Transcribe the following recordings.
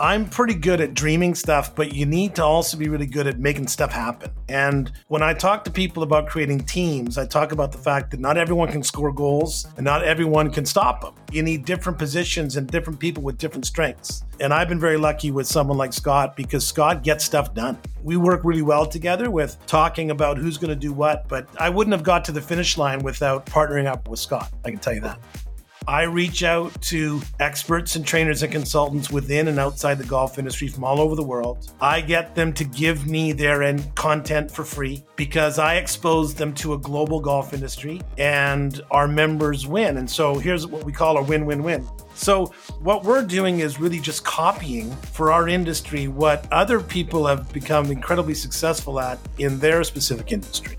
I'm pretty good at dreaming stuff, but you need to also be really good at making stuff happen. And when I talk to people about creating teams, I talk about the fact that not everyone can score goals and not everyone can stop them. You need different positions and different people with different strengths. And I've been very lucky with someone like Scott because Scott gets stuff done. We work really well together with talking about who's going to do what, but I wouldn't have got to the finish line without partnering up with Scott. I can tell you that. I reach out to experts and trainers and consultants within and outside the golf industry from all over the world. I get them to give me their end content for free because I expose them to a global golf industry and our members win. And so here's what we call a win win win. So, what we're doing is really just copying for our industry what other people have become incredibly successful at in their specific industry.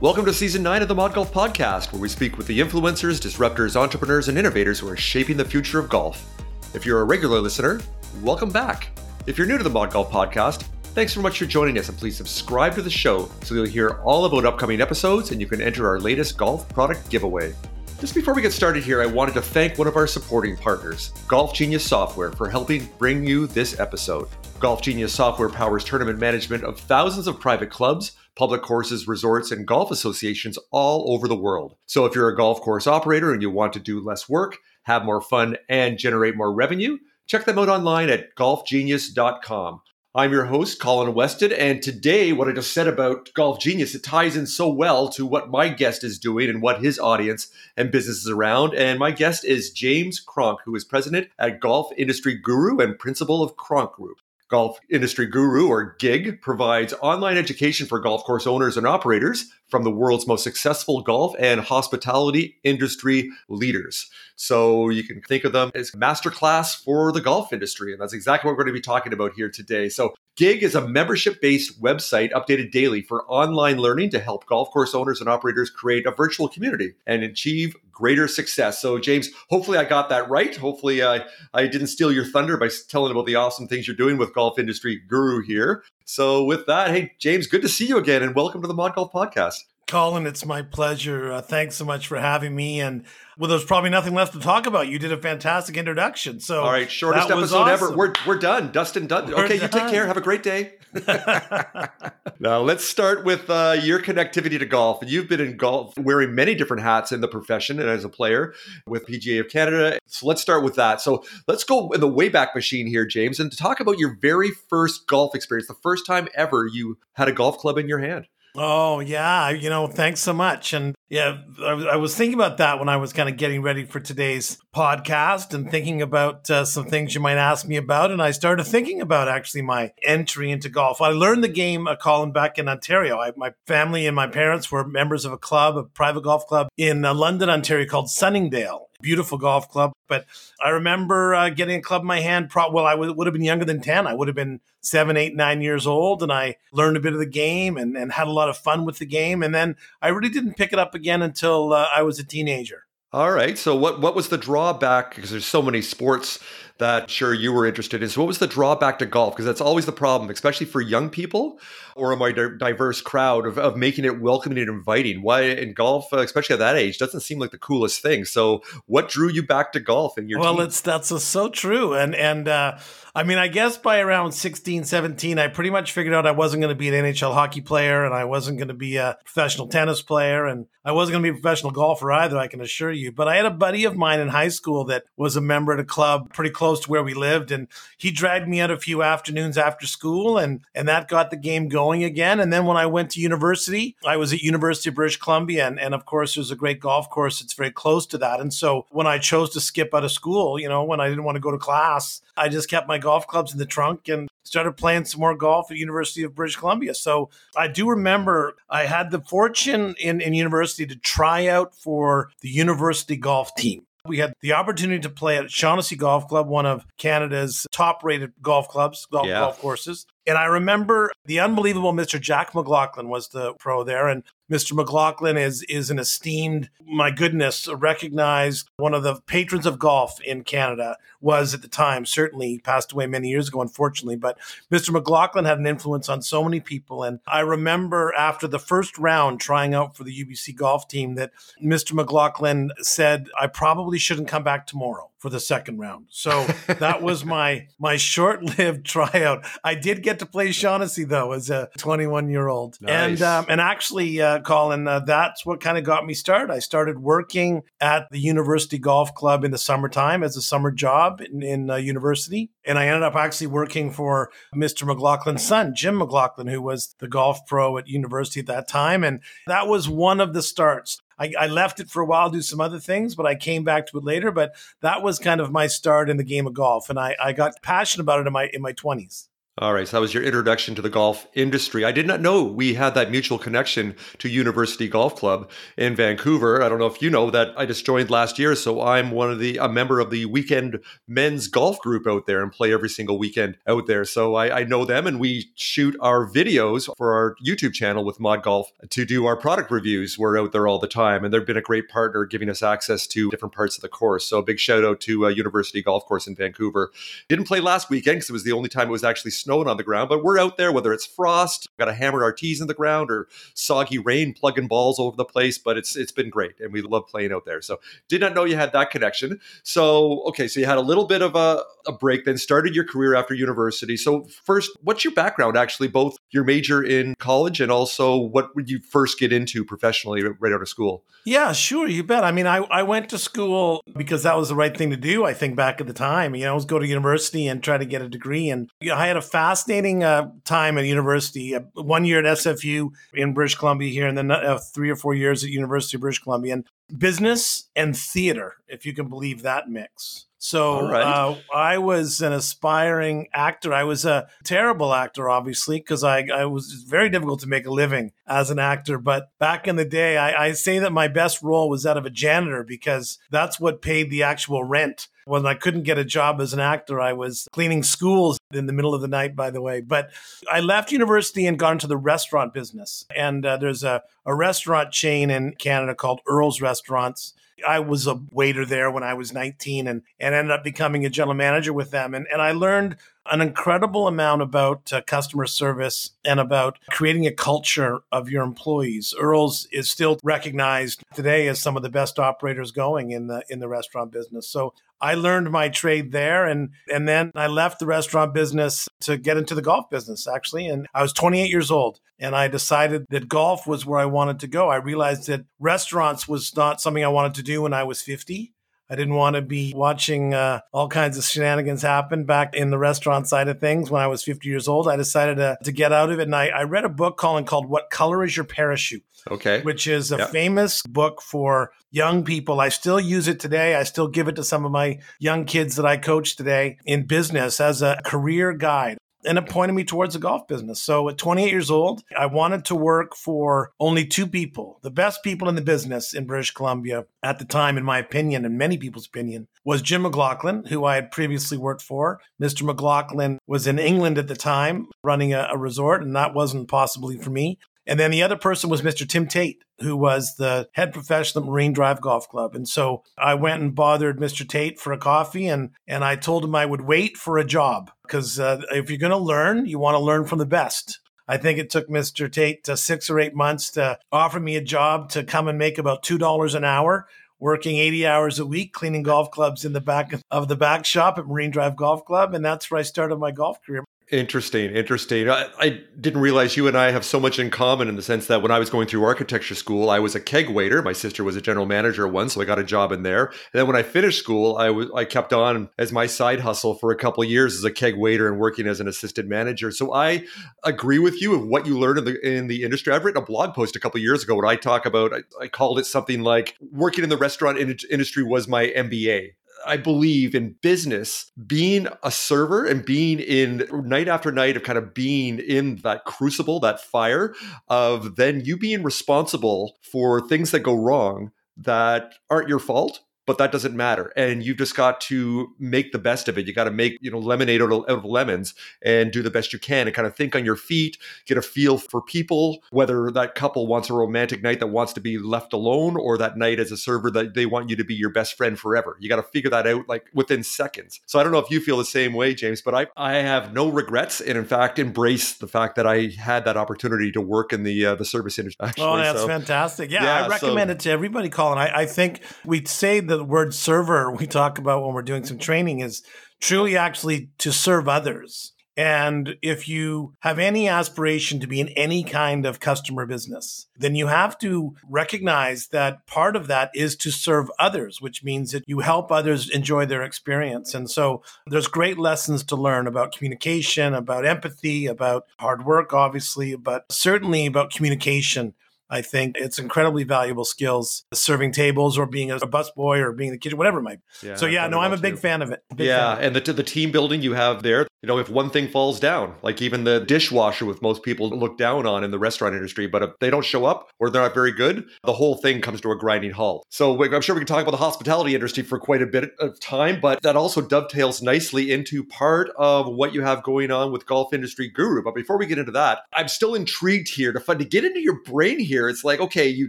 Welcome to season nine of the Mod Golf Podcast, where we speak with the influencers, disruptors, entrepreneurs, and innovators who are shaping the future of golf. If you're a regular listener, welcome back. If you're new to the Mod Golf Podcast, thanks so much for joining us, and please subscribe to the show so you'll hear all about upcoming episodes and you can enter our latest golf product giveaway. Just before we get started here, I wanted to thank one of our supporting partners, Golf Genius Software, for helping bring you this episode. Golf Genius Software powers tournament management of thousands of private clubs, public courses, resorts, and golf associations all over the world. So if you're a golf course operator and you want to do less work, have more fun, and generate more revenue, check them out online at golfgenius.com. I'm your host, Colin Weston, and today, what I just said about Golf Genius, it ties in so well to what my guest is doing and what his audience and business is around. And my guest is James Cronk, who is president at Golf Industry Guru and principal of Cronk Group. Golf Industry Guru, or GIG, provides online education for golf course owners and operators from the world's most successful golf and hospitality industry leaders. So you can think of them as masterclass for the golf industry. And that's exactly what we're going to be talking about here today. So Gig is a membership based website updated daily for online learning to help golf course owners and operators create a virtual community and achieve greater success. So, James, hopefully I got that right. Hopefully I, I didn't steal your thunder by telling about the awesome things you're doing with Golf Industry Guru here. So, with that, hey, James, good to see you again and welcome to the Mod Golf Podcast. Colin, it's my pleasure. Uh, thanks so much for having me. And well, there's probably nothing left to talk about. You did a fantastic introduction. So, all right, shortest episode awesome. ever. We're we're done. Dustin done. We're okay, done. you take care. Have a great day. now let's start with uh, your connectivity to golf. You've been in golf, wearing many different hats in the profession and as a player with PGA of Canada. So let's start with that. So let's go in the wayback machine here, James, and to talk about your very first golf experience, the first time ever you had a golf club in your hand. Oh, yeah. You know, thanks so much. And yeah, I, was thinking about that when I was kind of getting ready for today's podcast and thinking about uh, some things you might ask me about. And I started thinking about actually my entry into golf. I learned the game, uh, Colin, back in Ontario. I, my family and my parents were members of a club, a private golf club in uh, London, Ontario called Sunningdale beautiful golf club. But I remember uh, getting a club in my hand. Pro- well, I w- would have been younger than 10. I would have been seven, eight, nine years old. And I learned a bit of the game and, and had a lot of fun with the game. And then I really didn't pick it up again until uh, I was a teenager. All right. So what what was the drawback? Because there's so many sports that sure you were interested in. So what was the drawback to golf? Because that's always the problem, especially for young people or a more diverse crowd of, of making it welcoming and inviting. Why in golf, uh, especially at that age, doesn't seem like the coolest thing. So what drew you back to golf in your Well, team? it's that's so true. And and uh, I mean, I guess by around 16, 17, I pretty much figured out I wasn't going to be an NHL hockey player and I wasn't going to be a professional tennis player and I wasn't going to be a professional golfer either, I can assure you. But I had a buddy of mine in high school that was a member at a club pretty close to where we lived and he dragged me out a few afternoons after school and and that got the game going again. And then when I went to university, I was at University of British Columbia and, and of course there's a great golf course that's very close to that. And so when I chose to skip out of school, you know, when I didn't want to go to class, I just kept my golf clubs in the trunk and started playing some more golf at University of British Columbia. So I do remember I had the fortune in, in university to try out for the university golf team. We had the opportunity to play at Shaughnessy Golf Club, one of Canada's top rated golf clubs, golf, yeah. golf courses. And I remember the unbelievable Mr. Jack McLaughlin was the pro there. And Mr. McLaughlin is is an esteemed, my goodness, recognized one of the patrons of golf in Canada. Was at the time certainly he passed away many years ago, unfortunately. But Mr. McLaughlin had an influence on so many people, and I remember after the first round trying out for the UBC golf team that Mr. McLaughlin said, "I probably shouldn't come back tomorrow." For the second round. So that was my my short-lived tryout. I did get to play Shaughnessy though as a 21-year-old. Nice. And um, and actually uh, Colin uh, that's what kind of got me started. I started working at the University Golf Club in the summertime as a summer job in, in uh, university and I ended up actually working for Mr. McLaughlin's son, Jim McLaughlin, who was the golf pro at university at that time. And that was one of the starts. I, I, left it for a while, do some other things, but I came back to it later. But that was kind of my start in the game of golf, and I, I got passionate about it in my in my twenties. All right, so that was your introduction to the golf industry. I did not know we had that mutual connection to University Golf Club in Vancouver. I don't know if you know that I just joined last year, so I'm one of the a member of the weekend men's golf group out there and play every single weekend out there. So I, I know them, and we shoot our videos for our YouTube channel with Mod Golf to do our product reviews. We're out there all the time, and they've been a great partner, giving us access to different parts of the course. So a big shout out to uh, University Golf Course in Vancouver. Didn't play last weekend because it was the only time it was actually snowing on the ground, but we're out there, whether it's frost, got to hammer our tees in the ground, or soggy rain, plugging balls over the place. But it's it's been great, and we love playing out there. So did not know you had that connection. So okay, so you had a little bit of a, a break, then started your career after university. So first, what's your background? Actually, both your major in college and also what would you first get into professionally right out of school? Yeah, sure, you bet. I mean, I, I went to school because that was the right thing to do. I think back at the time, you know, I was go to university and try to get a degree, and you know, I had a fascinating uh, time at university. Uh, one year at SFU in British Columbia here, and then uh, three or four years at University of British Columbia, and business and theater, if you can believe that mix. So right. uh, I was an aspiring actor. I was a terrible actor, obviously, because I, I was very difficult to make a living as an actor. But back in the day, I, I say that my best role was that of a janitor because that's what paid the actual rent when I couldn't get a job as an actor, I was cleaning schools in the middle of the night, by the way. But I left university and got into the restaurant business. And uh, there's a, a restaurant chain in Canada called Earl's Restaurants. I was a waiter there when I was 19 and, and ended up becoming a general manager with them. And, and I learned an incredible amount about uh, customer service and about creating a culture of your employees. Earl's is still recognized today as some of the best operators going in the in the restaurant business. So I learned my trade there and and then I left the restaurant business to get into the golf business actually and I was 28 years old and I decided that golf was where I wanted to go. I realized that restaurants was not something I wanted to do when I was 50 I didn't want to be watching uh, all kinds of shenanigans happen back in the restaurant side of things when I was 50 years old. I decided to, to get out of it. And I, I read a book, Colin, called What Color is Your Parachute? Okay. Which is a yep. famous book for young people. I still use it today. I still give it to some of my young kids that I coach today in business as a career guide and it pointed me towards the golf business. So at 28 years old, I wanted to work for only two people. The best people in the business in British Columbia at the time, in my opinion, and many people's opinion, was Jim McLaughlin, who I had previously worked for. Mr. McLaughlin was in England at the time running a, a resort, and that wasn't possibly for me. And then the other person was Mr. Tim Tait, who was the head professional at Marine Drive Golf Club. And so I went and bothered Mr. Tait for a coffee and, and I told him I would wait for a job because uh, if you're going to learn, you want to learn from the best. I think it took Mr. Tait uh, six or eight months to offer me a job to come and make about $2 an hour working 80 hours a week cleaning golf clubs in the back of the back shop at Marine Drive Golf Club. And that's where I started my golf career. Interesting, interesting. I, I, didn't realize you and I have so much in common in the sense that when I was going through architecture school, I was a keg waiter. My sister was a general manager once, so I got a job in there. And then when I finished school, I was I kept on as my side hustle for a couple years as a keg waiter and working as an assistant manager. So I agree with you of what you learned in the in the industry. I've written a blog post a couple years ago where I talk about I, I called it something like working in the restaurant in- industry was my MBA I believe in business, being a server and being in night after night of kind of being in that crucible, that fire of then you being responsible for things that go wrong that aren't your fault but that doesn't matter. And you've just got to make the best of it. You got to make, you know, lemonade out of, out of lemons and do the best you can and kind of think on your feet, get a feel for people, whether that couple wants a romantic night that wants to be left alone or that night as a server that they want you to be your best friend forever. You got to figure that out like within seconds. So I don't know if you feel the same way, James, but I, I have no regrets and in fact embrace the fact that I had that opportunity to work in the uh, the service industry. Oh, actually. Oh, that's so, fantastic. Yeah, yeah I recommend so, it to everybody, Colin. I, I think we say the word server we talk about when we're doing some training is truly actually to serve others. And if you have any aspiration to be in any kind of customer business, then you have to recognize that part of that is to serve others, which means that you help others enjoy their experience. And so there's great lessons to learn about communication, about empathy, about hard work, obviously, but certainly about communication I think it's incredibly valuable skills serving tables or being a busboy or being the kitchen, whatever it might be. Yeah, so, yeah, no, I'm a big too. fan of it. yeah. Fan and the, the team building you have there, you know, if one thing falls down, like even the dishwasher with most people look down on in the restaurant industry, but if they don't show up or they're not very good, the whole thing comes to a grinding halt. So I'm sure we can talk about the hospitality industry for quite a bit of time, but that also dovetails nicely into part of what you have going on with Golf Industry Guru. But before we get into that, I'm still intrigued here to, find, to get into your brain here here. It's like, okay, you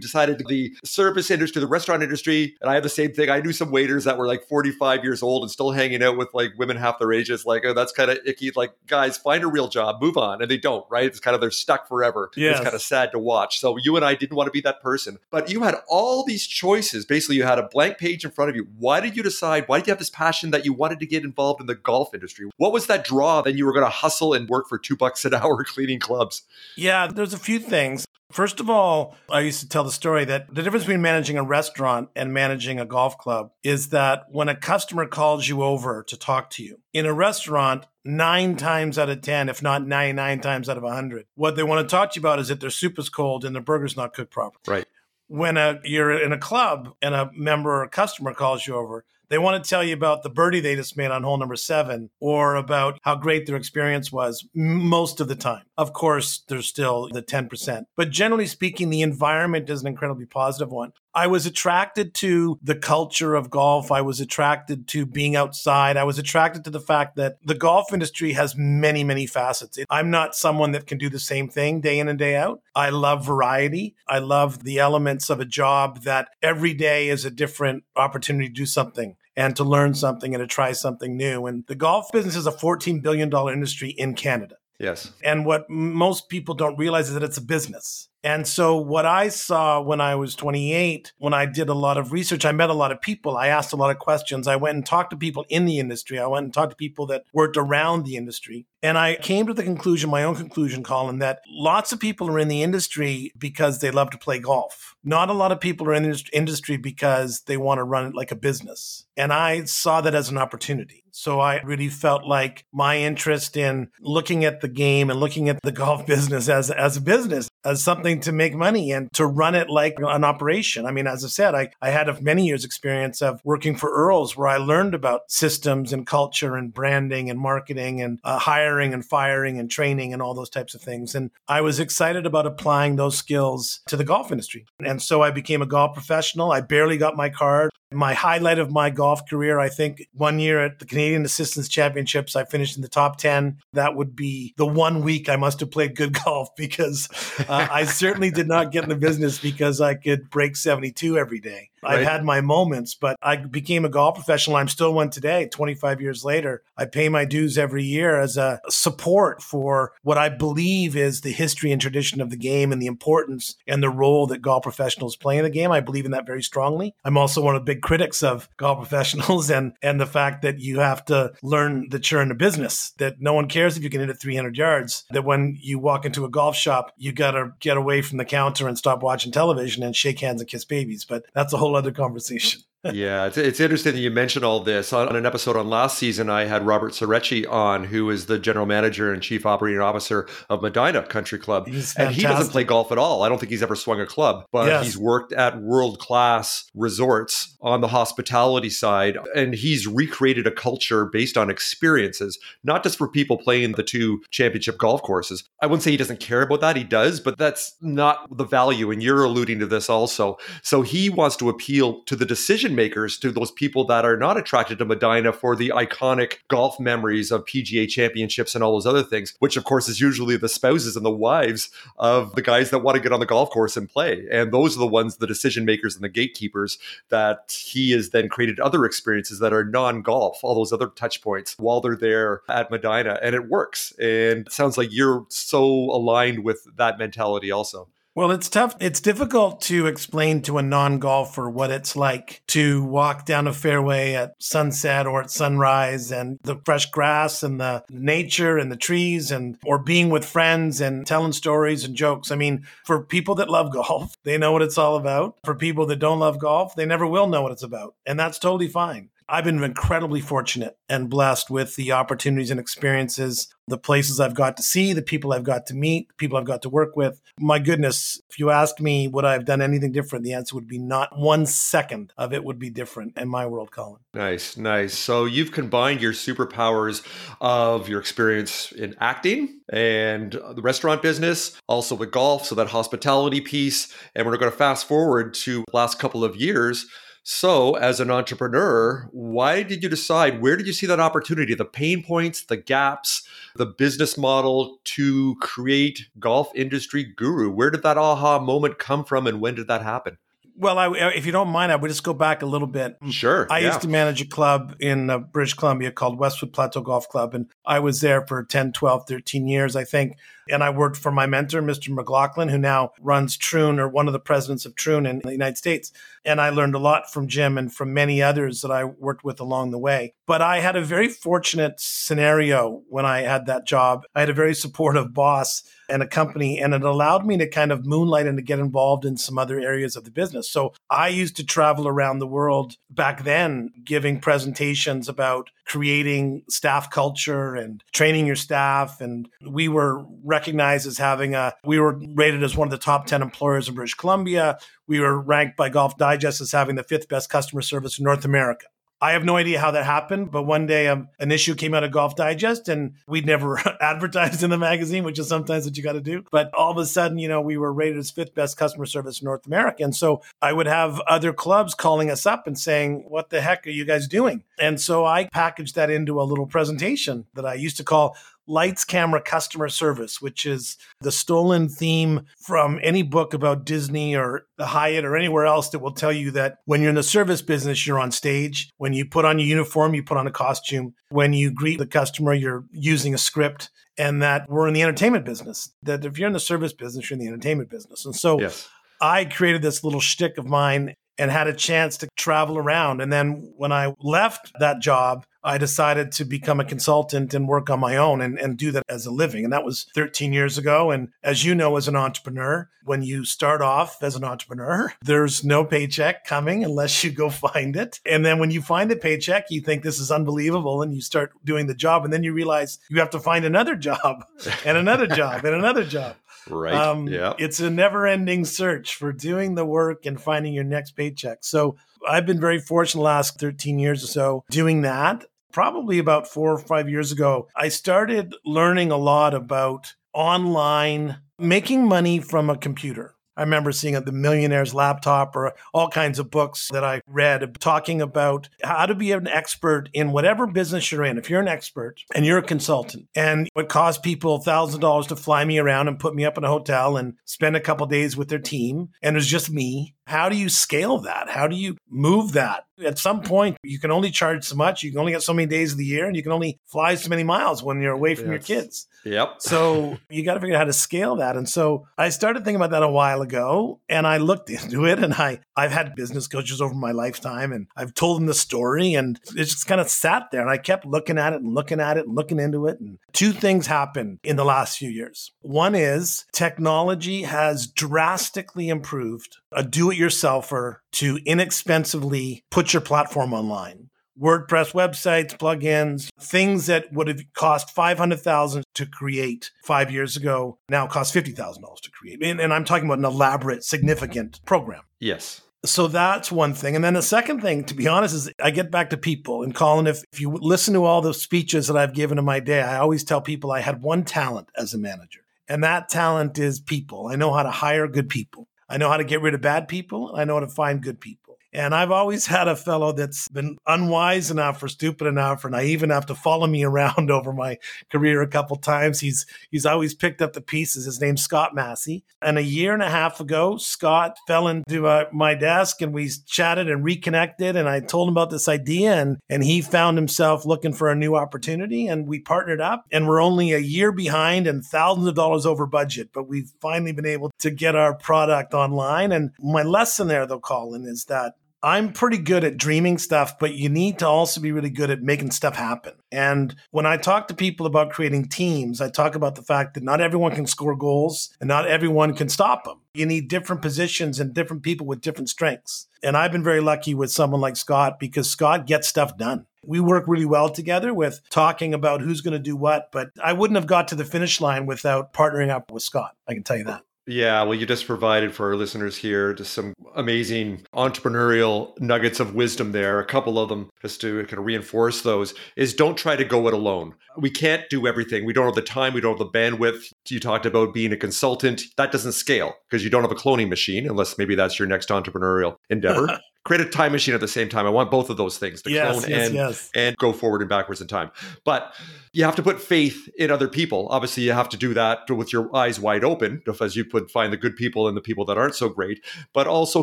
decided the service industry, the restaurant industry, and I have the same thing. I knew some waiters that were like 45 years old and still hanging out with like women half their ages. Like, oh, that's kind of icky. Like, guys, find a real job, move on. And they don't, right? It's kind of they're stuck forever. Yes. It's kind of sad to watch. So you and I didn't want to be that person. But you had all these choices. Basically, you had a blank page in front of you. Why did you decide? Why did you have this passion that you wanted to get involved in the golf industry? What was that draw that you were going to hustle and work for two bucks an hour cleaning clubs? Yeah, there's a few things. First of all, I used to tell the story that the difference between managing a restaurant and managing a golf club is that when a customer calls you over to talk to you in a restaurant, nine times out of 10, if not 99 times out of 100, what they want to talk to you about is that their soup is cold and their burger's not cooked properly. Right. When a, you're in a club and a member or a customer calls you over, they want to tell you about the birdie they just made on hole number seven or about how great their experience was most of the time. Of course, there's still the 10%. But generally speaking, the environment is an incredibly positive one. I was attracted to the culture of golf. I was attracted to being outside. I was attracted to the fact that the golf industry has many, many facets. I'm not someone that can do the same thing day in and day out. I love variety. I love the elements of a job that every day is a different opportunity to do something and to learn something and to try something new. And the golf business is a $14 billion industry in Canada. Yes. And what most people don't realize is that it's a business. And so, what I saw when I was 28, when I did a lot of research, I met a lot of people. I asked a lot of questions. I went and talked to people in the industry. I went and talked to people that worked around the industry. And I came to the conclusion, my own conclusion, Colin, that lots of people are in the industry because they love to play golf. Not a lot of people are in the industry because they want to run it like a business. And I saw that as an opportunity. So I really felt like my interest in looking at the game and looking at the golf business as, as a business, as something to make money and to run it like an operation. I mean, as I said, I, I had a many years experience of working for Earls where I learned about systems and culture and branding and marketing and uh, hiring and firing and training and all those types of things. And I was excited about applying those skills to the golf industry. And so I became a golf professional. I barely got my card. My highlight of my golf career, I think one year at the Canadian Assistants Championships, I finished in the top 10. That would be the one week I must have played good golf because uh, I certainly did not get in the business because I could break 72 every day. Right. I've had my moments, but I became a golf professional. I'm still one today, 25 years later. I pay my dues every year as a support for what I believe is the history and tradition of the game and the importance and the role that golf professionals play in the game. I believe in that very strongly. I'm also one of the big critics of golf professionals and, and the fact that you have to learn that you're in a business, that no one cares if you can hit it 300 yards, that when you walk into a golf shop, you got to get away from the counter and stop watching television and shake hands and kiss babies. But that's a whole other conversation. Yeah, it's, it's interesting that you mentioned all this. On, on, an episode on last season, I had Robert Sereci on, who is the general manager and chief operating officer of Medinah Country Club. and he doesn't play golf at all. I don't think he's ever swung a club, but yes. he's worked at world class resorts on the hospitality side. And he's recreated a culture based on experiences, not just for people playing the two championship golf courses. I wouldn't say he doesn't care about that. He does, but that's not the value. And you're alluding to this also. So he wants to appeal to the decision makers, to those people that are not attracted to Medinah for the iconic golf memories of PGA championships and all those other things, which of course is usually the spouses and the wives of the guys that want to get on the golf course and play. And those are the ones, the decision makers and the gatekeepers, that he has then created other experiences that are non golf, all those other touch points while they're there at Medinah. And it works. And it sounds like you're so aligned with that mentality also. Well, it's tough. It's difficult to explain to a non golfer what it's like to walk down a fairway at sunset or at sunrise and the fresh grass and the nature and the trees and, or being with friends and telling stories and jokes. I mean, for people that love golf, they know what it's all about. For people that don't love golf, they never will know what it's about. And that's totally fine. I've been incredibly fortunate and blessed with the opportunities and experiences, the places I've got to see, the people I've got to meet, the people I've got to work with. My goodness, if you asked me would I have done anything different, the answer would be not one second of it would be different in my world, Colin. Nice, nice. So you've combined your superpowers of your experience in acting and the restaurant business, also the golf, so that hospitality piece. And we're going to fast forward to the last couple of years so, as an entrepreneur, why did you decide? Where did you see that opportunity, the pain points, the gaps, the business model to create Golf Industry Guru? Where did that aha moment come from and when did that happen? Well, I, if you don't mind, I would just go back a little bit. Sure. I yeah. used to manage a club in uh, British Columbia called Westwood Plateau Golf Club, and I was there for 10, 12, 13 years, I think. And I worked for my mentor, Mr. McLaughlin, who now runs Troon or one of the presidents of Troon in the United States. And I learned a lot from Jim and from many others that I worked with along the way. But I had a very fortunate scenario when I had that job. I had a very supportive boss and a company, and it allowed me to kind of moonlight and to get involved in some other areas of the business. So I used to travel around the world back then, giving presentations about creating staff culture and training your staff. And we were recognized as having a, we were rated as one of the top 10 employers in British Columbia. We were ranked by Golf Digest as having the fifth best customer service in North America. I have no idea how that happened, but one day um, an issue came out of Golf Digest and we'd never advertised in the magazine, which is sometimes what you got to do. But all of a sudden, you know, we were rated as fifth best customer service in North America. And so I would have other clubs calling us up and saying, What the heck are you guys doing? And so I packaged that into a little presentation that I used to call lights, camera, customer service, which is the stolen theme from any book about Disney or the Hyatt or anywhere else that will tell you that when you're in the service business, you're on stage. When you put on your uniform, you put on a costume. When you greet the customer, you're using a script. And that we're in the entertainment business. That if you're in the service business, you're in the entertainment business. And so yes. I created this little shtick of mine and had a chance to travel around. And then when I left that job, I decided to become a consultant and work on my own and, and do that as a living. And that was 13 years ago. And as you know, as an entrepreneur, when you start off as an entrepreneur, there's no paycheck coming unless you go find it. And then when you find the paycheck, you think this is unbelievable and you start doing the job. And then you realize you have to find another job and another job and another job. Right. Um, yeah. It's a never ending search for doing the work and finding your next paycheck. So I've been very fortunate the last 13 years or so doing that. Probably about four or five years ago, I started learning a lot about online making money from a computer. I remember seeing the millionaire's laptop or all kinds of books that I read talking about how to be an expert in whatever business you're in. If you're an expert and you're a consultant and it cost people $1,000 to fly me around and put me up in a hotel and spend a couple days with their team and it was just me, how do you scale that? How do you move that? At some mm. point, you can only charge so much. You can only get so many days of the year, and you can only fly so many miles when you're away from yes. your kids. Yep. so you got to figure out how to scale that. And so I started thinking about that a while ago, and I looked into it. And I I've had business coaches over my lifetime, and I've told them the story, and it just kind of sat there. And I kept looking at it and looking at it and looking into it. And two things happened in the last few years. One is technology has drastically improved a do it yourselfer to inexpensively put your platform online. WordPress websites, plugins, things that would have cost 500,000 to create 5 years ago now cost $50,000 to create. And, and I'm talking about an elaborate significant program. Yes. So that's one thing. And then the second thing, to be honest, is I get back to people. And Colin, if, if you listen to all the speeches that I've given in my day, I always tell people I had one talent as a manager. And that talent is people. I know how to hire good people. I know how to get rid of bad people. I know how to find good people. And I've always had a fellow that's been unwise enough or stupid enough or naive enough to follow me around over my career a couple times. He's he's always picked up the pieces. His name's Scott Massey. And a year and a half ago, Scott fell into uh, my desk and we chatted and reconnected. And I told him about this idea, and and he found himself looking for a new opportunity. And we partnered up. And we're only a year behind and thousands of dollars over budget, but we've finally been able to get our product online. And my lesson there, though, Colin, is that I'm pretty good at dreaming stuff, but you need to also be really good at making stuff happen. And when I talk to people about creating teams, I talk about the fact that not everyone can score goals and not everyone can stop them. You need different positions and different people with different strengths. And I've been very lucky with someone like Scott because Scott gets stuff done. We work really well together with talking about who's going to do what, but I wouldn't have got to the finish line without partnering up with Scott. I can tell you that. Yeah, well, you just provided for our listeners here just some amazing entrepreneurial nuggets of wisdom there. A couple of them, just to kind of reinforce those, is don't try to go it alone. We can't do everything. We don't have the time. We don't have the bandwidth. You talked about being a consultant. That doesn't scale because you don't have a cloning machine, unless maybe that's your next entrepreneurial endeavor. Create a time machine at the same time. I want both of those things to yes, clone yes, and, yes. and go forward and backwards in time. But you have to put faith in other people. Obviously, you have to do that with your eyes wide open, as you put find the good people and the people that aren't so great, but also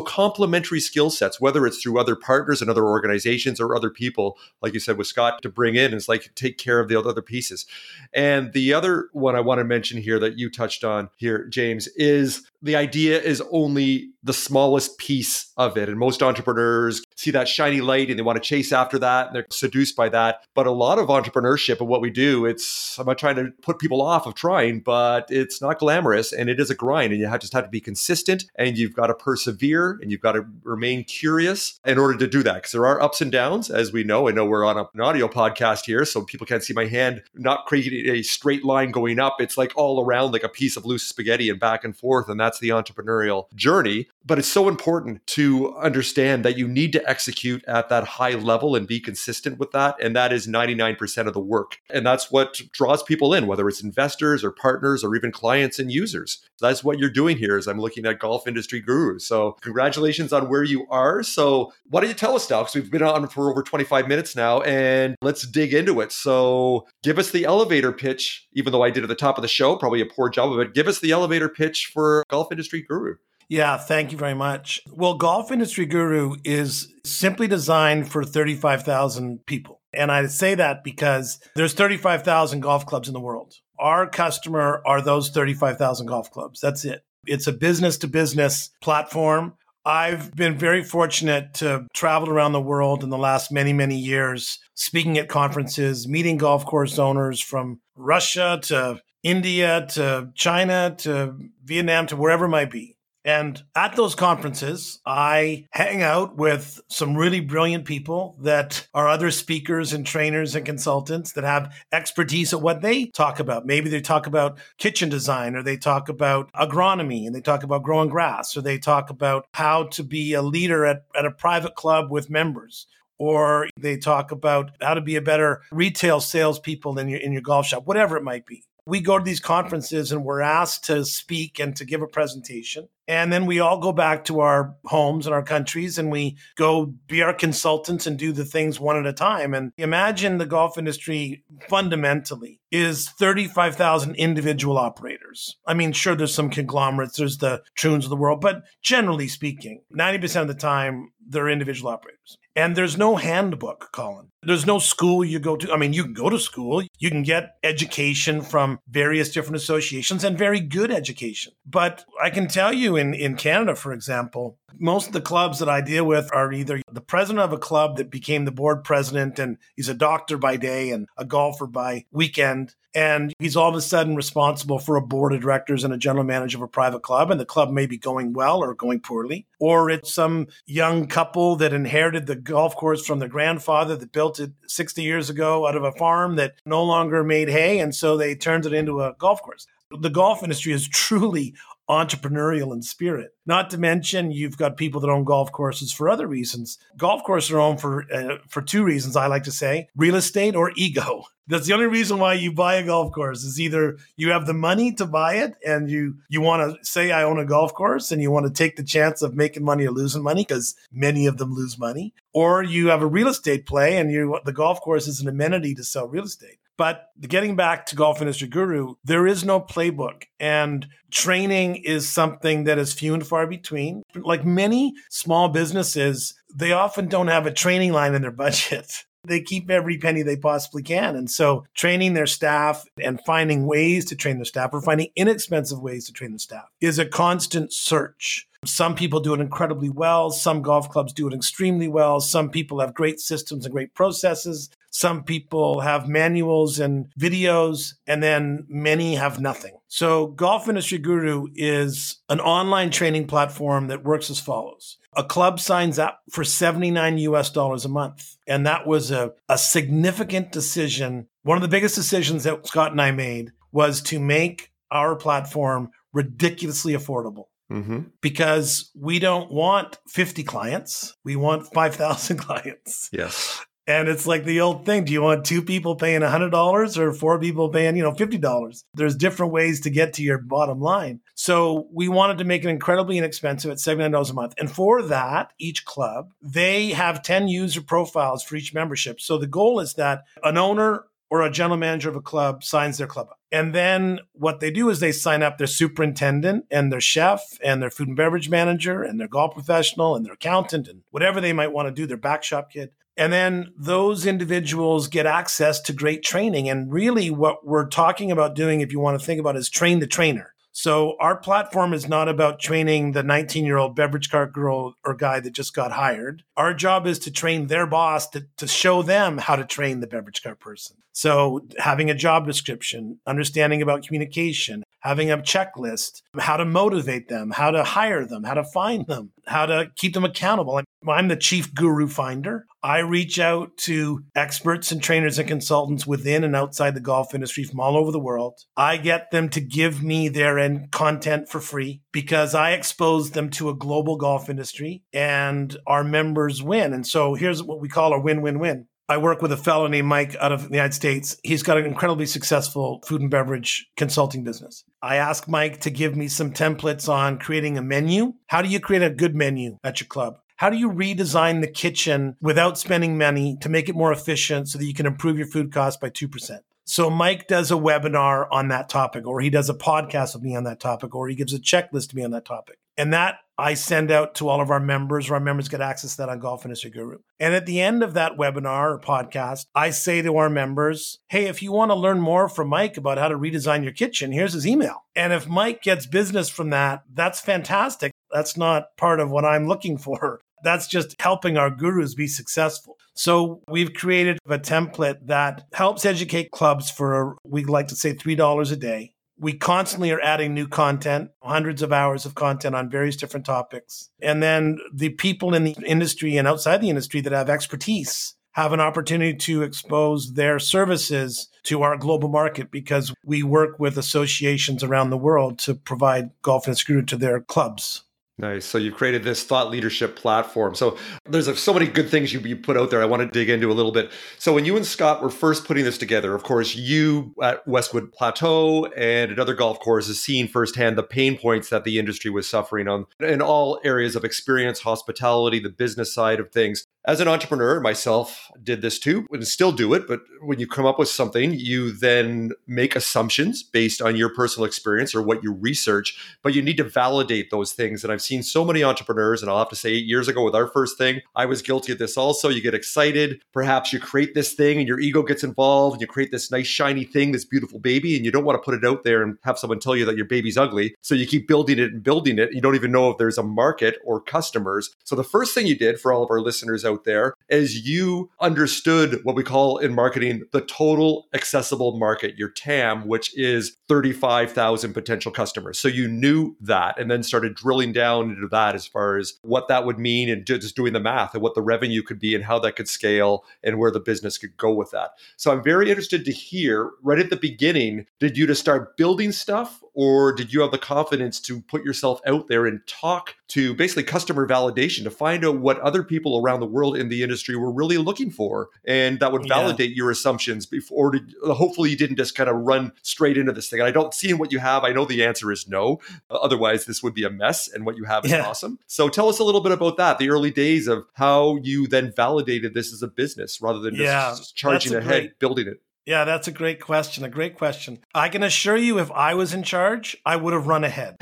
complementary skill sets, whether it's through other partners and other organizations or other people, like you said with Scott, to bring in is like take care of the other pieces. And the other one I want to mention here that you touched on here, James, is the idea is only the smallest piece of it. And most entrepreneurs see that shiny light and they want to chase after that and they're seduced by that. But a lot of entrepreneurship and what we do, it's I'm not trying to put people off of trying, but it's not glamorous and it is a grind. And you have, just have to be consistent and you've got to persevere and you've got to remain curious in order to do that. Because there are ups and downs, as we know. I know we're on a, an audio podcast here, so people can't see my hand not creating a straight line going up. It's like all around like a piece of loose spaghetti and back and forth. And that's the entrepreneurial journey. But it's so important to understand that you need to execute at that high level and be consistent with that. And that is 99% of the work. And that's what draws people in, whether it's investors or partners or even clients and users. That's what you're doing here is I'm looking at golf industry gurus. So congratulations on where you are. So why don't you tell us now? Because we've been on for over 25 minutes now and let's dig into it. So give us the elevator pitch, even though I did at the top of the show, probably a poor job of it. Give us the elevator pitch for golf industry guru. Yeah, thank you very much. Well, Golf Industry Guru is simply designed for 35,000 people. And I say that because there's 35,000 golf clubs in the world. Our customer are those 35,000 golf clubs. That's it. It's a business to business platform. I've been very fortunate to travel around the world in the last many, many years, speaking at conferences, meeting golf course owners from Russia to India to China to Vietnam to wherever it might be. And at those conferences, I hang out with some really brilliant people that are other speakers and trainers and consultants that have expertise at what they talk about. Maybe they talk about kitchen design or they talk about agronomy and they talk about growing grass or they talk about how to be a leader at, at a private club with members or they talk about how to be a better retail salespeople in your in your golf shop, whatever it might be we go to these conferences and we're asked to speak and to give a presentation. And then we all go back to our homes and our countries and we go be our consultants and do the things one at a time. And imagine the golf industry fundamentally is 35,000 individual operators. I mean, sure, there's some conglomerates, there's the Troons of the world, but generally speaking, 90% of the time, they're individual operators. And there's no handbook, Colin. There's no school you go to. I mean, you can go to school, you can get education from various different associations and very good education. But I can tell you in, in Canada, for example, most of the clubs that I deal with are either the president of a club that became the board president and he's a doctor by day and a golfer by weekend. And he's all of a sudden responsible for a board of directors and a general manager of a private club. And the club may be going well or going poorly. Or it's some young couple that inherited the golf course from their grandfather that built it 60 years ago out of a farm that no longer made hay. And so they turned it into a golf course the golf industry is truly entrepreneurial in spirit. Not to mention, you've got people that own golf courses for other reasons. Golf courses are owned for uh, for two reasons. I like to say: real estate or ego. That's the only reason why you buy a golf course is either you have the money to buy it and you you want to say I own a golf course and you want to take the chance of making money or losing money because many of them lose money, or you have a real estate play and you the golf course is an amenity to sell real estate. But getting back to Golf Industry Guru, there is no playbook and training is something that is few and far between. Like many small businesses, they often don't have a training line in their budget. They keep every penny they possibly can. And so training their staff and finding ways to train their staff or finding inexpensive ways to train the staff is a constant search. Some people do it incredibly well. Some golf clubs do it extremely well. Some people have great systems and great processes. Some people have manuals and videos, and then many have nothing. So, Golf Industry Guru is an online training platform that works as follows. A club signs up for 79 US dollars a month. And that was a, a significant decision. One of the biggest decisions that Scott and I made was to make our platform ridiculously affordable. Mm-hmm. Because we don't want 50 clients. We want 5,000 clients. Yes. And it's like the old thing. Do you want two people paying $100 or four people paying, you know, $50? There's different ways to get to your bottom line. So we wanted to make it incredibly inexpensive at $79 a month. And for that, each club, they have 10 user profiles for each membership. So the goal is that an owner or a general manager of a club signs their club up. And then what they do is they sign up their superintendent and their chef and their food and beverage manager and their golf professional and their accountant and whatever they might want to do, their back shop kid. And then those individuals get access to great training. And really, what we're talking about doing, if you want to think about, it, is train the trainer. So our platform is not about training the 19 year old beverage cart girl or guy that just got hired. Our job is to train their boss to, to show them how to train the beverage cart person. So having a job description, understanding about communication, having a checklist, how to motivate them, how to hire them, how to find them, how to keep them accountable. I'm the chief guru finder. I reach out to experts and trainers and consultants within and outside the golf industry from all over the world. I get them to give me their end content for free because I expose them to a global golf industry and our members win. And so here's what we call a win win win. I work with a fellow named Mike out of the United States. He's got an incredibly successful food and beverage consulting business. I asked Mike to give me some templates on creating a menu. How do you create a good menu at your club? How do you redesign the kitchen without spending money to make it more efficient so that you can improve your food cost by 2%? So Mike does a webinar on that topic, or he does a podcast with me on that topic, or he gives a checklist to me on that topic. And that I send out to all of our members, our members get access to that on Golf Industry Guru. And at the end of that webinar or podcast, I say to our members, hey, if you want to learn more from Mike about how to redesign your kitchen, here's his email. And if Mike gets business from that, that's fantastic. That's not part of what I'm looking for. That's just helping our gurus be successful. So we've created a template that helps educate clubs for, we like to say, $3 a day. We constantly are adding new content, hundreds of hours of content on various different topics. And then the people in the industry and outside the industry that have expertise have an opportunity to expose their services to our global market because we work with associations around the world to provide golf and screw to their clubs. Nice. So you've created this thought leadership platform. So there's so many good things you, you put out there. I want to dig into a little bit. So when you and Scott were first putting this together, of course, you at Westwood Plateau and at other golf courses seeing firsthand the pain points that the industry was suffering on in all areas of experience, hospitality, the business side of things as an entrepreneur myself did this too and still do it but when you come up with something you then make assumptions based on your personal experience or what you research but you need to validate those things and i've seen so many entrepreneurs and i'll have to say eight years ago with our first thing i was guilty of this also. You get excited perhaps you create this thing and your ego gets involved and you create this nice shiny thing this beautiful baby and you don't want to put it out there and have someone tell you that your baby's ugly. So you keep building it and building it. You don't even know if there's a market or customers. So the first thing you did for all of our listeners out there is you understood what we call in marketing the total accessible market, your TAM, which is 35,000 potential customers. So you knew that and then started drilling down down into that as far as what that would mean and just doing the math and what the revenue could be and how that could scale and where the business could go with that. So I'm very interested to hear right at the beginning, did you just start building stuff or did you have the confidence to put yourself out there and talk to basically customer validation to find out what other people around the world in the industry were really looking for and that would validate yeah. your assumptions before to, hopefully you didn't just kind of run straight into this thing and i don't see what you have i know the answer is no uh, otherwise this would be a mess and what you have is yeah. awesome so tell us a little bit about that the early days of how you then validated this as a business rather than just, yeah, just charging ahead great, building it yeah, that's a great question. A great question. I can assure you, if I was in charge, I would have run ahead.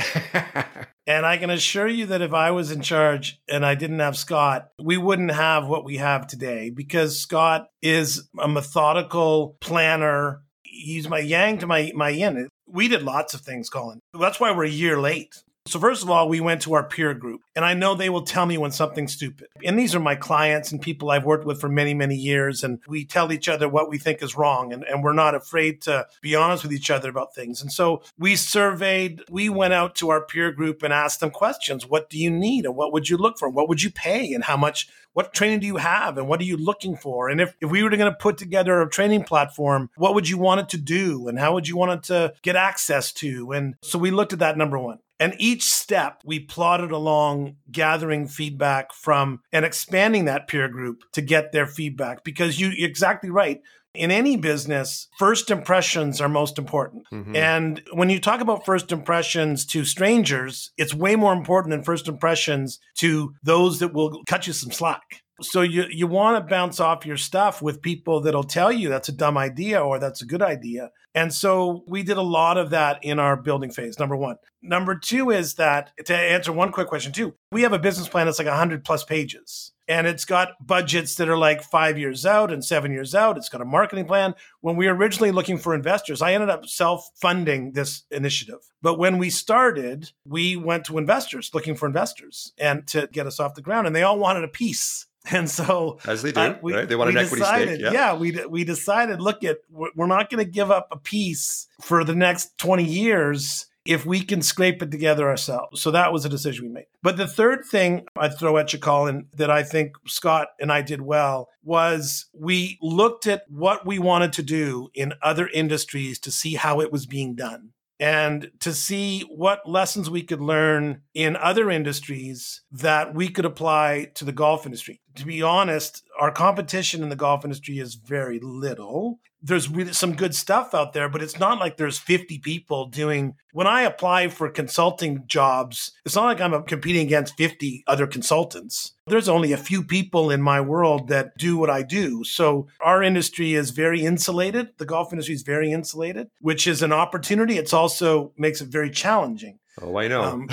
and I can assure you that if I was in charge and I didn't have Scott, we wouldn't have what we have today because Scott is a methodical planner. He's my yang to my, my yin. We did lots of things, Colin. That's why we're a year late. So, first of all, we went to our peer group, and I know they will tell me when something's stupid. And these are my clients and people I've worked with for many, many years. And we tell each other what we think is wrong, and, and we're not afraid to be honest with each other about things. And so we surveyed, we went out to our peer group and asked them questions What do you need? And what would you look for? What would you pay? And how much? What training do you have? And what are you looking for? And if, if we were going to put together a training platform, what would you want it to do? And how would you want it to get access to? And so we looked at that number one. And each step we plotted along gathering feedback from and expanding that peer group to get their feedback because you, you're exactly right. In any business, first impressions are most important. Mm-hmm. And when you talk about first impressions to strangers, it's way more important than first impressions to those that will cut you some slack. So you you want to bounce off your stuff with people that'll tell you that's a dumb idea or that's a good idea. And so we did a lot of that in our building phase, number one. Number two is that to answer one quick question, too, we have a business plan that's like 100 plus pages and it's got budgets that are like five years out and seven years out. It's got a marketing plan. When we were originally looking for investors, I ended up self funding this initiative. But when we started, we went to investors looking for investors and to get us off the ground, and they all wanted a piece. And so, as they do, we, right? They want an equity decided, stake. Yeah. yeah, we we decided. Look, at we're not going to give up a piece for the next twenty years if we can scrape it together ourselves. So that was a decision we made. But the third thing I'd throw at you, Colin, that I think Scott and I did well was we looked at what we wanted to do in other industries to see how it was being done and to see what lessons we could learn in other industries that we could apply to the golf industry. To be honest, our competition in the golf industry is very little there's really some good stuff out there, but it's not like there's 50 people doing. When I apply for consulting jobs, it's not like I'm competing against 50 other consultants. There's only a few people in my world that do what I do. So our industry is very insulated. The golf industry is very insulated, which is an opportunity. It's also makes it very challenging. Oh, I know. Um,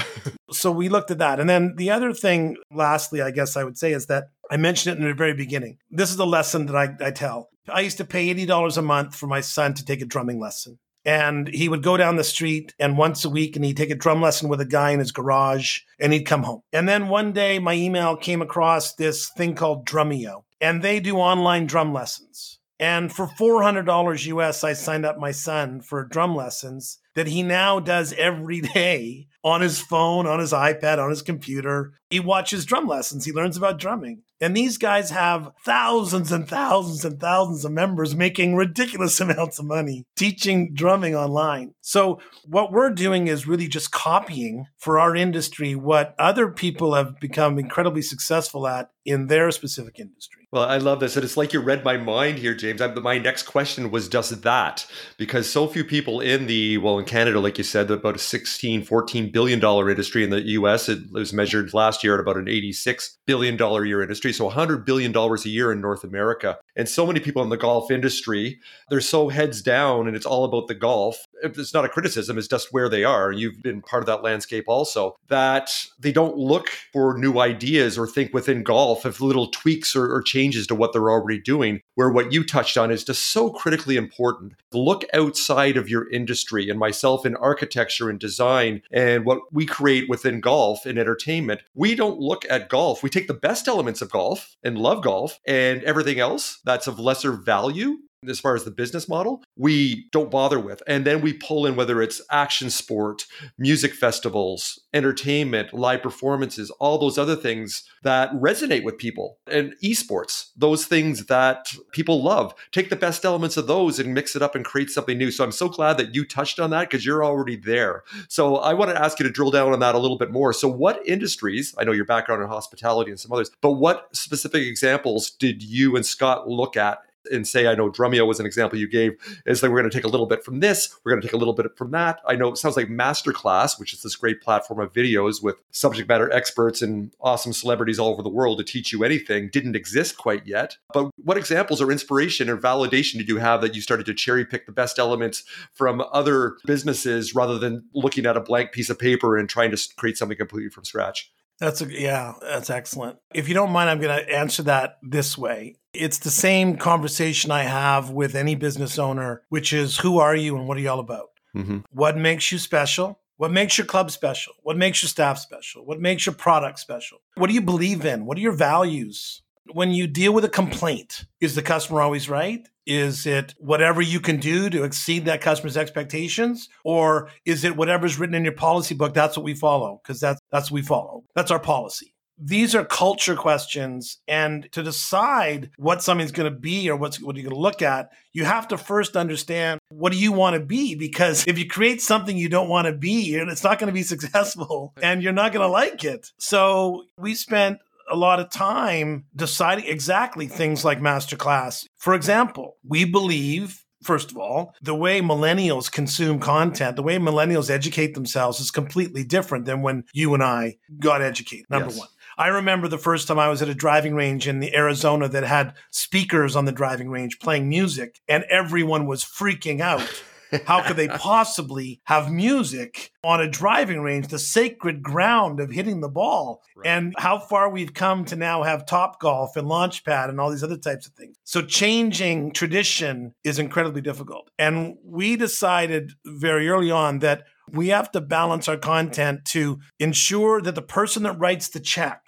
so we looked at that. And then the other thing, lastly, I guess I would say is that I mentioned it in the very beginning. This is a lesson that I, I tell. I used to pay $80 a month for my son to take a drumming lesson. And he would go down the street and once a week and he'd take a drum lesson with a guy in his garage and he'd come home. And then one day my email came across this thing called Drumeo and they do online drum lessons. And for $400 US, I signed up my son for drum lessons that he now does every day on his phone, on his iPad, on his computer. He watches drum lessons. He learns about drumming. And these guys have thousands and thousands and thousands of members making ridiculous amounts of money teaching drumming online. So, what we're doing is really just copying for our industry what other people have become incredibly successful at in their specific industry. Well, I love this. And it's like you read my mind here, James. I, my next question was just that because so few people in the, well, in Canada, like you said, about a 16, 14 billion dollar industry. In the US, it was measured last year at about an 86 billion dollar year industry. So 100 billion dollars a year in North America. And so many people in the golf industry, they're so heads down and it's all about the golf. It's not a criticism, it's just where they are. And you've been part of that landscape also, that they don't look for new ideas or think within golf of little tweaks or, or changes changes to what they're already doing, where what you touched on is just so critically important. Look outside of your industry and myself in architecture and design and what we create within golf and entertainment. We don't look at golf. We take the best elements of golf and love golf and everything else that's of lesser value as far as the business model, we don't bother with. And then we pull in whether it's action sport, music festivals, entertainment, live performances, all those other things that resonate with people, and esports, those things that people love. Take the best elements of those and mix it up and create something new. So I'm so glad that you touched on that because you're already there. So I want to ask you to drill down on that a little bit more. So, what industries, I know your background in hospitality and some others, but what specific examples did you and Scott look at and say, I know Drumeo was an example you gave, is like we're going to take a little bit from this, we're going to take a little bit from that. I know it sounds like Masterclass, which is this great platform of videos with subject matter experts and awesome celebrities all over the world to teach you anything, didn't exist quite yet. But what examples or inspiration or validation did you have that you started to cherry pick the best elements from other businesses rather than looking at a blank piece of paper and trying to create something completely from scratch? That's a, yeah, that's excellent. If you don't mind, I'm going to answer that this way. It's the same conversation I have with any business owner, which is who are you and what are you all about? Mm-hmm. What makes you special? What makes your club special? What makes your staff special? What makes your product special? What do you believe in? What are your values? When you deal with a complaint, is the customer always right? Is it whatever you can do to exceed that customer's expectations? Or is it whatever's written in your policy book? That's what we follow because that's, that's what we follow. That's our policy. These are culture questions. And to decide what something's going to be or what's, what you're going to look at, you have to first understand what do you want to be? Because if you create something you don't want to be, it's not going to be successful and you're not going to like it. So we spent a lot of time deciding exactly things like masterclass. For example, we believe First of all, the way millennials consume content, the way millennials educate themselves is completely different than when you and I got educated. Number yes. one. I remember the first time I was at a driving range in the Arizona that had speakers on the driving range playing music, and everyone was freaking out how could they possibly have music on a driving range, the sacred ground of hitting the ball? Right. And how far we've come to now have Top Golf and Launchpad and all these other types of things. So changing tradition is incredibly difficult. And we decided very early on that we have to balance our content to ensure that the person that writes the check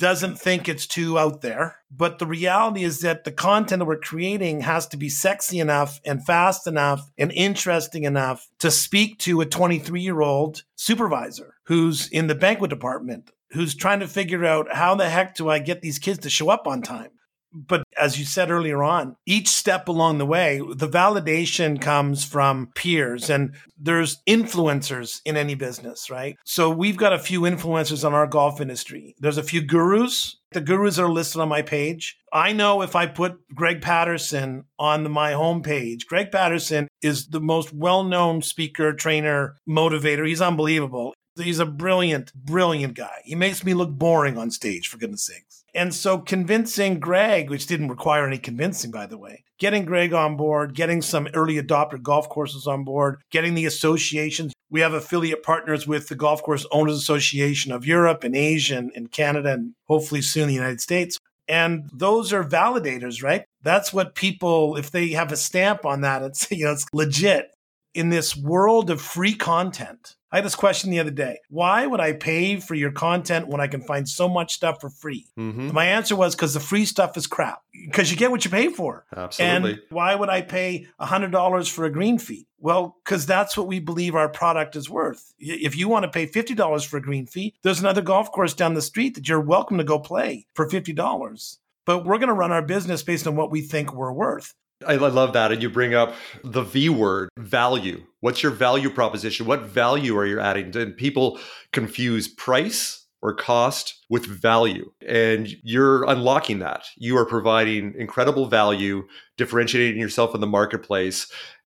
doesn't think it's too out there. But the reality is that the content that we're creating has to be sexy enough and fast enough and interesting enough to speak to a 23 year old supervisor who's in the banquet department, who's trying to figure out how the heck do I get these kids to show up on time? But as you said earlier on, each step along the way, the validation comes from peers and there's influencers in any business, right? So we've got a few influencers on our golf industry. There's a few gurus. The gurus are listed on my page. I know if I put Greg Patterson on my homepage, Greg Patterson is the most well known speaker, trainer, motivator. He's unbelievable. He's a brilliant, brilliant guy. He makes me look boring on stage, for goodness sakes. And so convincing Greg, which didn't require any convincing, by the way, getting Greg on board, getting some early adopter golf courses on board, getting the associations. We have affiliate partners with the Golf Course Owners Association of Europe and Asia and, and Canada, and hopefully soon the United States. And those are validators, right? That's what people, if they have a stamp on that, it's, you know, it's legit. In this world of free content, I had this question the other day. Why would I pay for your content when I can find so much stuff for free? Mm-hmm. My answer was because the free stuff is crap. Because you get what you pay for. Absolutely. And why would I pay $100 for a green fee? Well, because that's what we believe our product is worth. If you want to pay $50 for a green fee, there's another golf course down the street that you're welcome to go play for $50 but we're going to run our business based on what we think we're worth. I love that. And you bring up the V word value. What's your value proposition? What value are you adding? And people confuse price or cost with value. And you're unlocking that. You are providing incredible value, differentiating yourself in the marketplace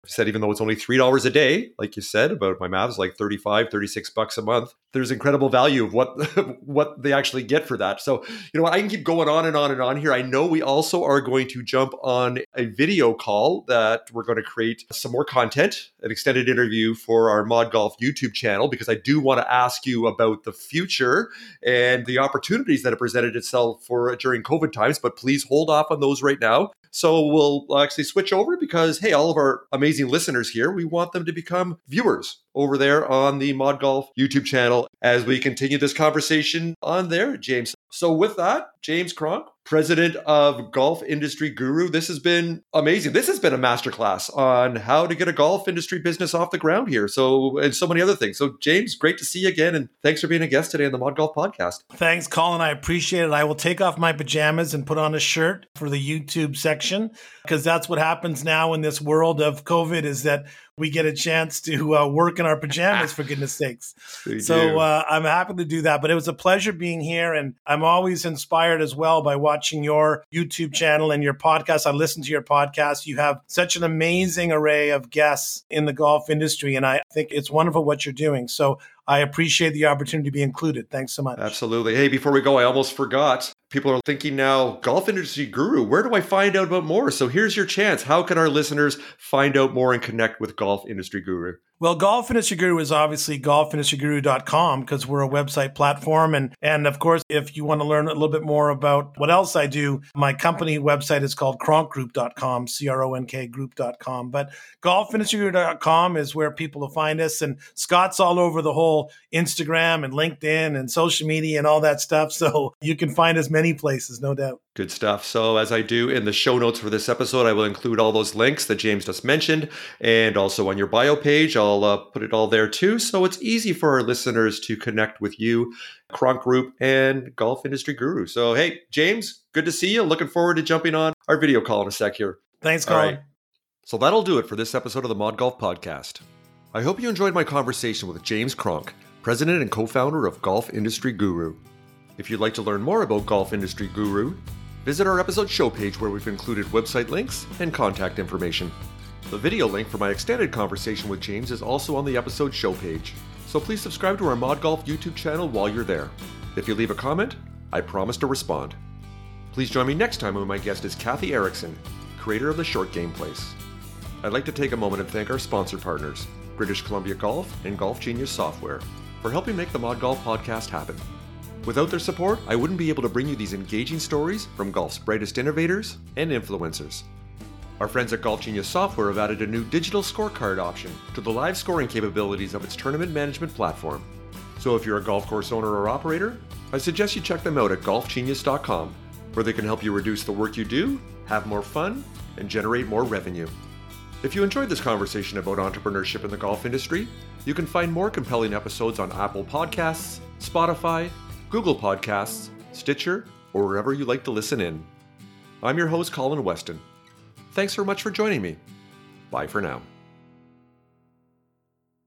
said even though it's only $3 a day like you said about my math is like 35 36 bucks a month there's incredible value of what what they actually get for that. So you know i can keep going on and on and on here. I know we also are going to jump on a video call that we're going to create some more content an extended interview for our mod golf youtube channel because i do want to ask you about the future and the opportunities that have presented itself for during covid times but please hold off on those right now so we'll actually switch over because, hey, all of our amazing listeners here, we want them to become viewers over there on the Mod Golf YouTube channel as we continue this conversation on there, James. So with that, James Cronk, president of Golf Industry Guru. This has been amazing. This has been a masterclass on how to get a golf industry business off the ground here. So, and so many other things. So, James, great to see you again. And thanks for being a guest today on the Mod Golf Podcast. Thanks, Colin. I appreciate it. I will take off my pajamas and put on a shirt for the YouTube section because that's what happens now in this world of COVID is that we get a chance to uh, work in our pajamas for goodness sakes. so uh, I'm happy to do that. But it was a pleasure being here, and I'm always inspired as well by watching your YouTube channel and your podcast. I listen to your podcast. You have such an amazing array of guests in the golf industry, and I think it's wonderful what you're doing. So I appreciate the opportunity to be included. Thanks so much. Absolutely. Hey, before we go, I almost forgot. People are thinking now, golf industry guru, where do I find out about more? So here's your chance. How can our listeners find out more and connect with Golf Industry Guru? Well, Golf Industry Guru is obviously golfindustryguru.com because we're a website platform. And, and of course, if you want to learn a little bit more about what else I do, my company website is called cronkgroup.com, C R O N K group.com. But golfindustryguru.com is where people will find us. And Scott's all over the whole Instagram and LinkedIn and social media and all that stuff. So you can find us many places, no doubt. Good stuff. So, as I do in the show notes for this episode, I will include all those links that James just mentioned. And also on your bio page, I'll uh, put it all there too. So it's easy for our listeners to connect with you, Cronk Group, and Golf Industry Guru. So, hey, James, good to see you. Looking forward to jumping on our video call in a sec here. Thanks, Colin. So, that'll do it for this episode of the Mod Golf Podcast. I hope you enjoyed my conversation with James Cronk, president and co founder of Golf Industry Guru. If you'd like to learn more about Golf Industry Guru, visit our episode show page where we've included website links and contact information. The video link for my extended conversation with James is also on the episode show page, so please subscribe to our Mod Golf YouTube channel while you're there. If you leave a comment, I promise to respond. Please join me next time when my guest is Kathy Erickson, creator of the Short Game Place. I'd like to take a moment and thank our sponsor partners, British Columbia Golf and Golf Genius Software, for helping make the Mod Golf podcast happen. Without their support, I wouldn't be able to bring you these engaging stories from golf's brightest innovators and influencers. Our friends at Golf Genius Software have added a new digital scorecard option to the live scoring capabilities of its tournament management platform. So if you're a golf course owner or operator, I suggest you check them out at golfgenius.com, where they can help you reduce the work you do, have more fun, and generate more revenue. If you enjoyed this conversation about entrepreneurship in the golf industry, you can find more compelling episodes on Apple Podcasts, Spotify, Google Podcasts, Stitcher, or wherever you like to listen in. I'm your host, Colin Weston. Thanks so much for joining me. Bye for now.